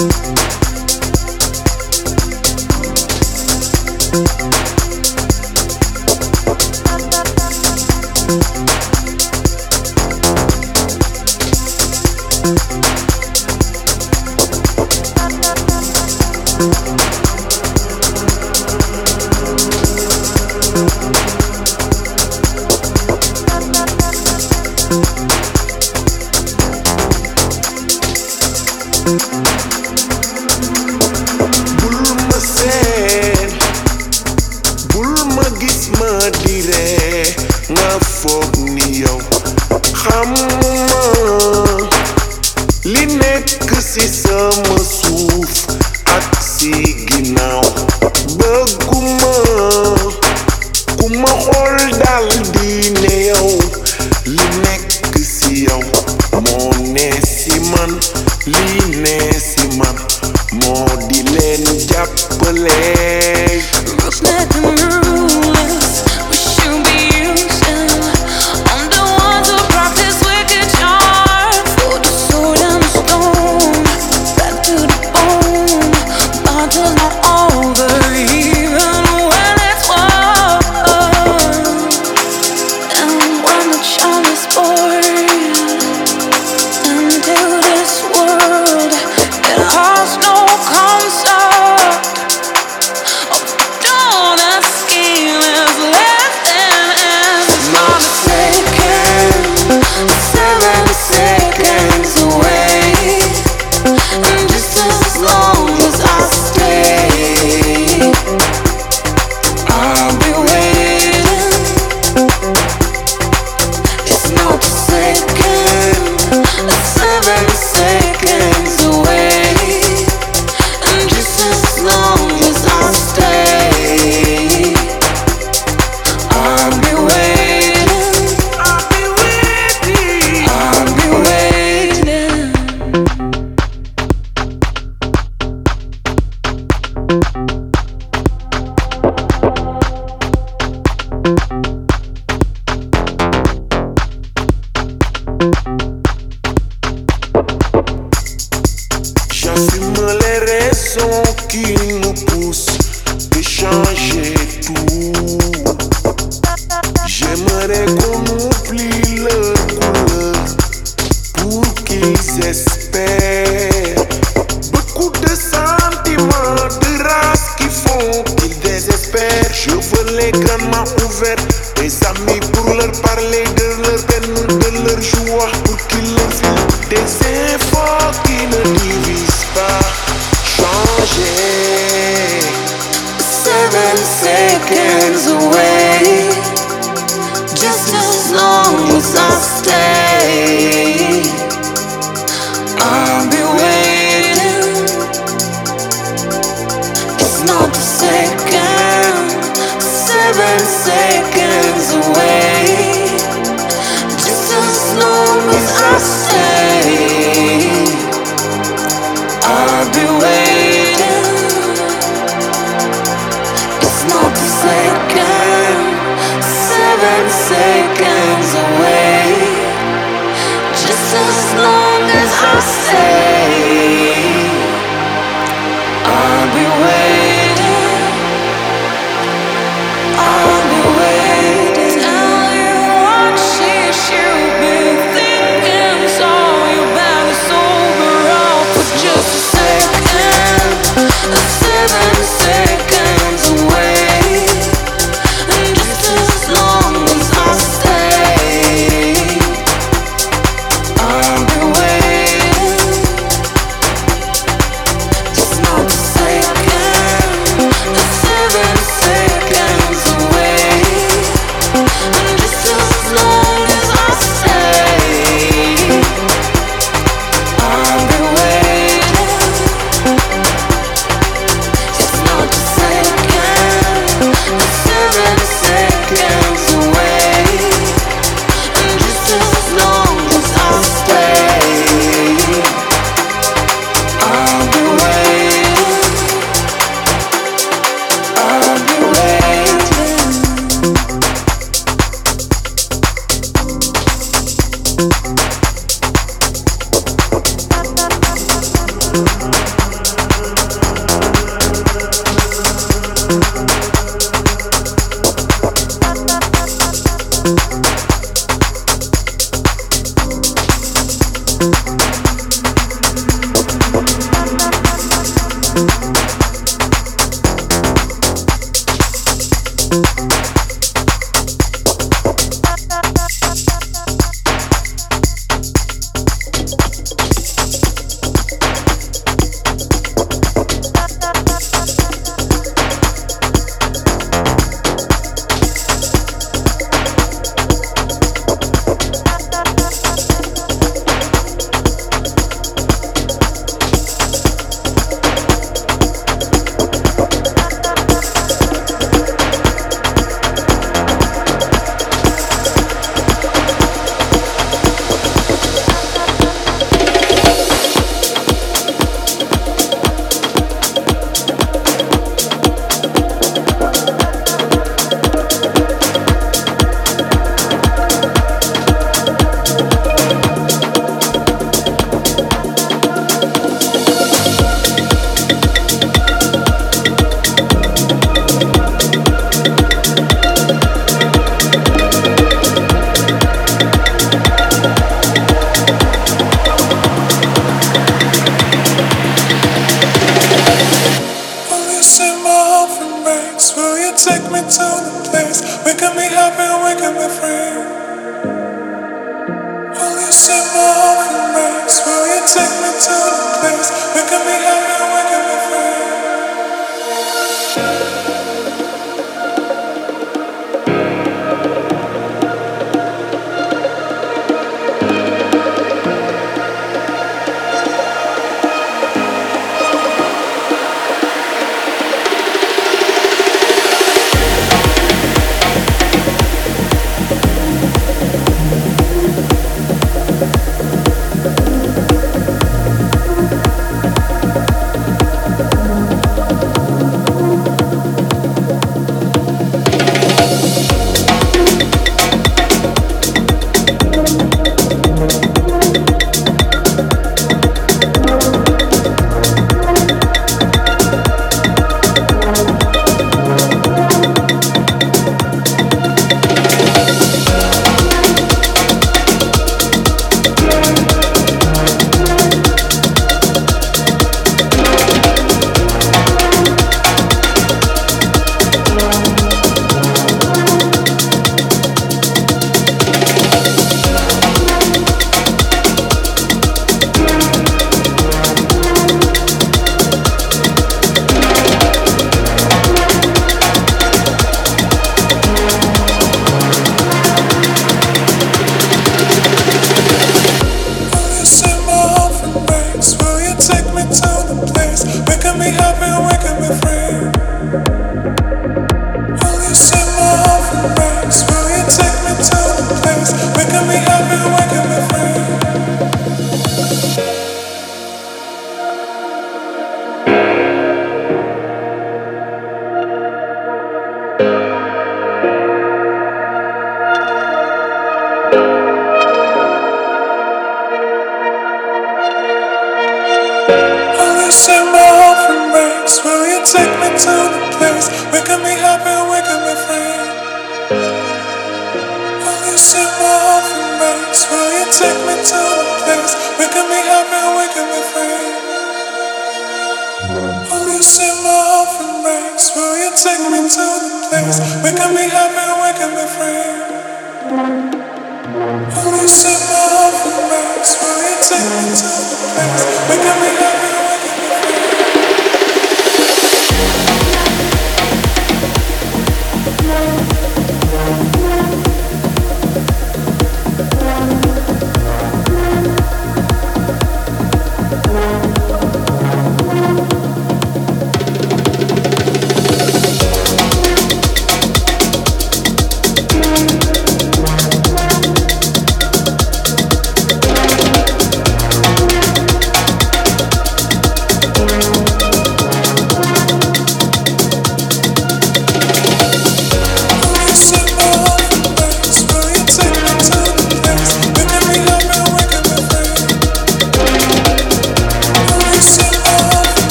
thank you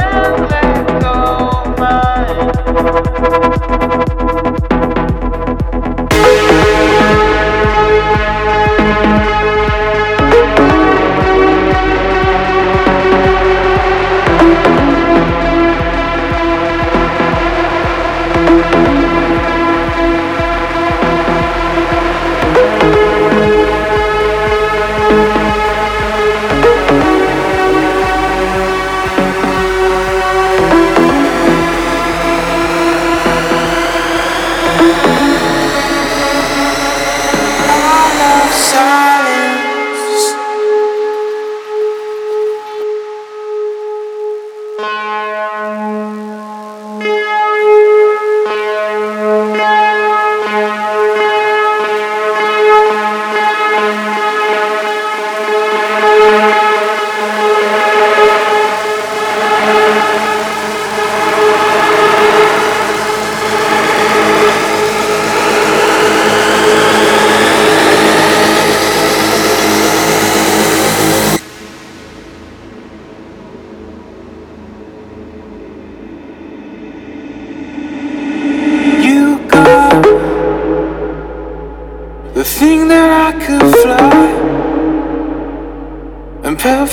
perfect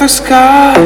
buscar.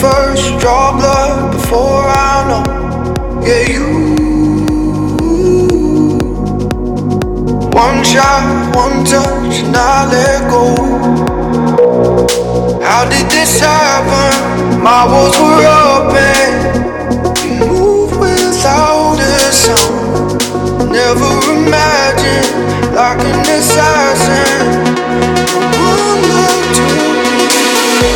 first draw blood before I know. Yeah, you. One shot, one touch, and I let go. How did this happen? My walls were open. You move without a sound. Never imagined, like an assassin. One love to me.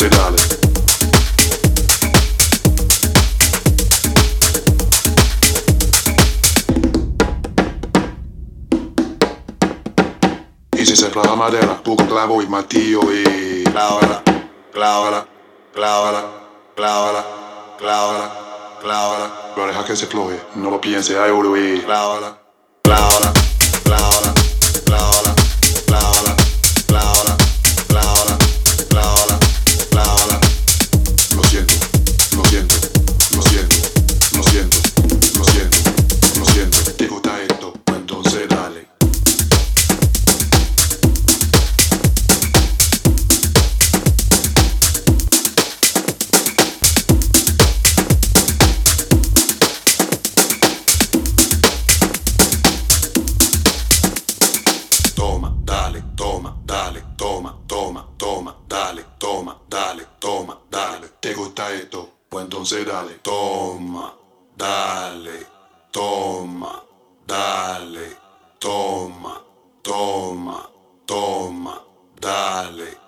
pedales. Y si se clava madera, poco clavo y martillo y clávala, clávala, clávala, clávala, clávala, clávala. Pero deja que se floje, no lo piense, hay oro y clávala, clávala, clávala. José, dale. Toma, dale, toma, dale, toma, toma, toma, dale.